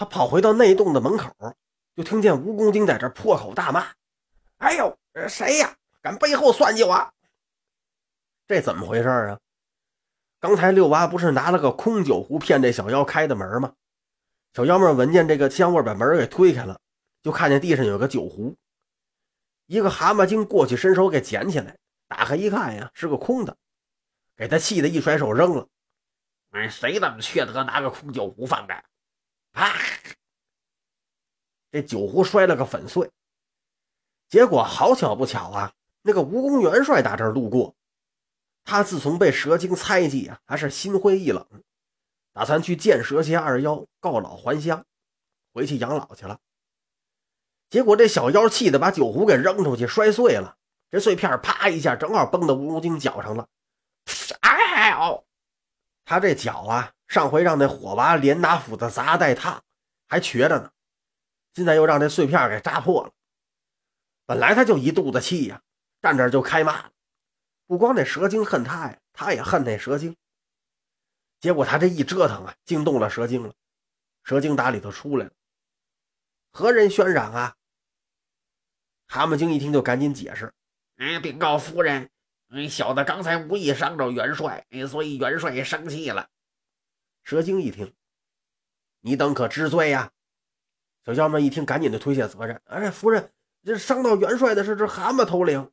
他跑回到内洞的门口，就听见蜈蚣精在这破口大骂：“哎呦，谁呀？敢背后算计我？这怎么回事啊？刚才六娃不是拿了个空酒壶骗这小妖开的门吗？小妖们闻见这个香味，把门给推开了，就看见地上有个酒壶。一个蛤蟆精过去伸手给捡起来，打开一看呀，是个空的，给他气得一甩手扔了。哎，谁那么缺德，拿个空酒壶放这？啪！这酒壶摔了个粉碎。结果好巧不巧啊，那个蜈蚣元帅打这儿路过，他自从被蛇精猜忌啊，还是心灰意冷，打算去见蛇蝎二妖告老还乡，回去养老去了。结果这小妖气得把酒壶给扔出去，摔碎了。这碎片啪一下，正好崩到蜈蚣精脚上了。哎呦！他这脚啊，上回让那火娃连拿斧子砸带烫，还瘸着呢。现在又让这碎片给扎破了。本来他就一肚子气呀，站这就开骂。不光那蛇精恨他呀，他也恨那蛇精。结果他这一折腾啊，惊动了蛇精了。蛇精打里头出来了，何人喧嚷啊？蛤蟆精一听就赶紧解释：“哎，禀告夫人。”小的刚才无意伤着元帅，所以元帅生气了。蛇精一听，你等可知罪呀？小妖们一听，赶紧的推卸责任。哎，夫人，这伤到元帅的是这蛤蟆头领，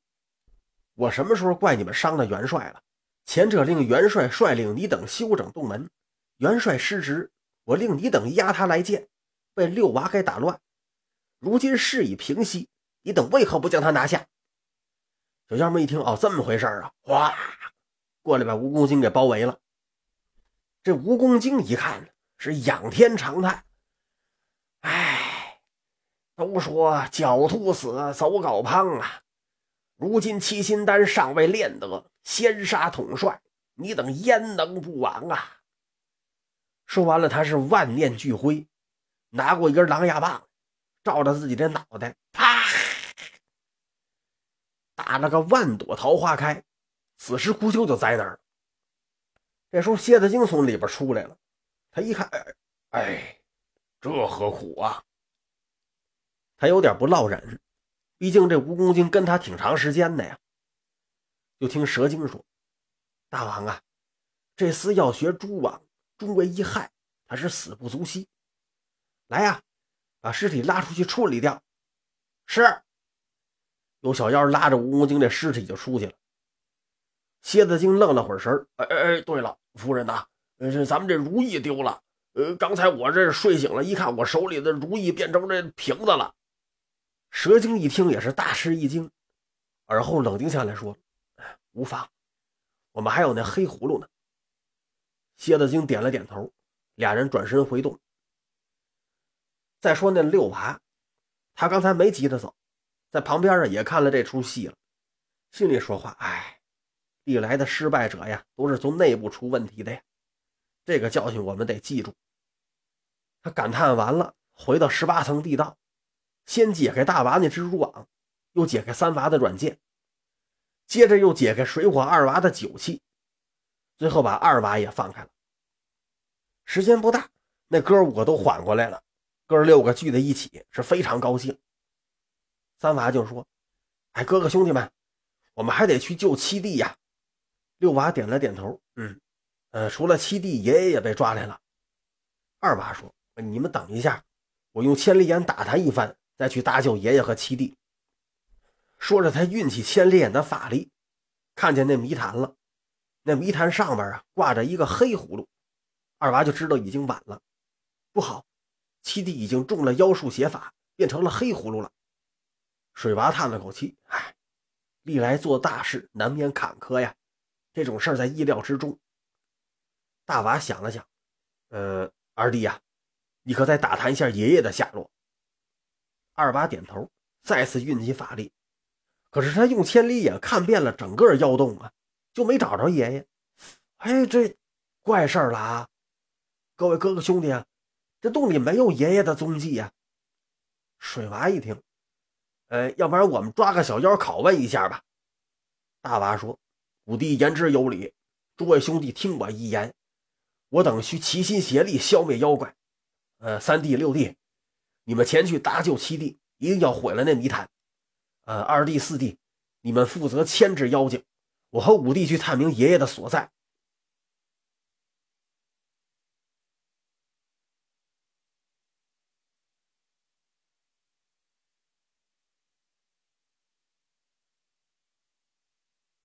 我什么时候怪你们伤了元帅了？前者令元帅率领你等休整洞门，元帅失职，我令你等押他来见，被六娃给打乱。如今事已平息，你等为何不将他拿下？小妖们一听，哦，这么回事啊！哗，过来把蜈蚣精给包围了。这蜈蚣精一看，是仰天长叹：“哎，都说狡兔死，走狗烹啊！如今七心丹尚未练得，先杀统帅，你等焉能不亡啊？”说完了，他是万念俱灰，拿过一根狼牙棒，照着自己的脑袋，啪！打了个万朵桃花开，死尸哭秋就栽那儿了。这时候蝎子精从里边出来了，他一看，哎，这何苦啊？他有点不落忍，毕竟这蜈蚣精跟他挺长时间的呀。就听蛇精说：“大王啊，这厮要学蛛网，终为一害，他是死不足惜。来呀，把尸体拉出去处理掉。”是。有小妖拉着蜈蚣精这尸体就出去了。蝎子精愣了会儿神儿，哎哎哎，对了，夫人呐，这咱们这如意丢了。呃，刚才我这睡醒了，一看我手里的如意变成这瓶子了。蛇精一听也是大吃一惊，而后冷静下来说：“无妨，我们还有那黑葫芦呢。”蝎子精点了点头，俩人转身回洞。再说那六娃，他刚才没急着走。在旁边啊，也看了这出戏了，心里说话：“哎，历来的失败者呀，都是从内部出问题的呀，这个教训我们得记住。”他感叹完了，回到十八层地道，先解开大娃那蜘蛛网，又解开三娃的软剑，接着又解开水火二娃的酒气，最后把二娃也放开了。时间不大，那哥五个都缓过来了，哥六个聚在一起是非常高兴。三娃就说：“哎，哥哥兄弟们，我们还得去救七弟呀。”六娃点了点头，嗯，呃，除了七弟，爷爷也被抓来了。二娃说：“你们等一下，我用千里眼打他一番，再去搭救爷爷和七弟。”说着，他运起千里眼的法力，看见那谜坛了。那谜坛上边啊，挂着一个黑葫芦。二娃就知道已经晚了，不好，七弟已经中了妖术邪法，变成了黑葫芦了。水娃叹了口气：“唉，历来做大事难免坎坷呀，这种事儿在意料之中。”大娃想了想：“呃，二弟呀，你可再打探一下爷爷的下落。”二娃点头，再次运起法力，可是他用千里眼看遍了整个妖洞啊，就没找着爷爷。哎，这怪事儿了啊！各位哥哥兄弟啊，这洞里没有爷爷的踪迹呀。水娃一听。呃，要不然我们抓个小妖拷问一下吧。大娃说：“五弟言之有理，诸位兄弟听我一言，我等需齐心协力消灭妖怪。呃，三弟、六弟，你们前去搭救七弟，一定要毁了那泥潭。呃，二弟、四弟，你们负责牵制妖精。我和五弟去探明爷爷的所在，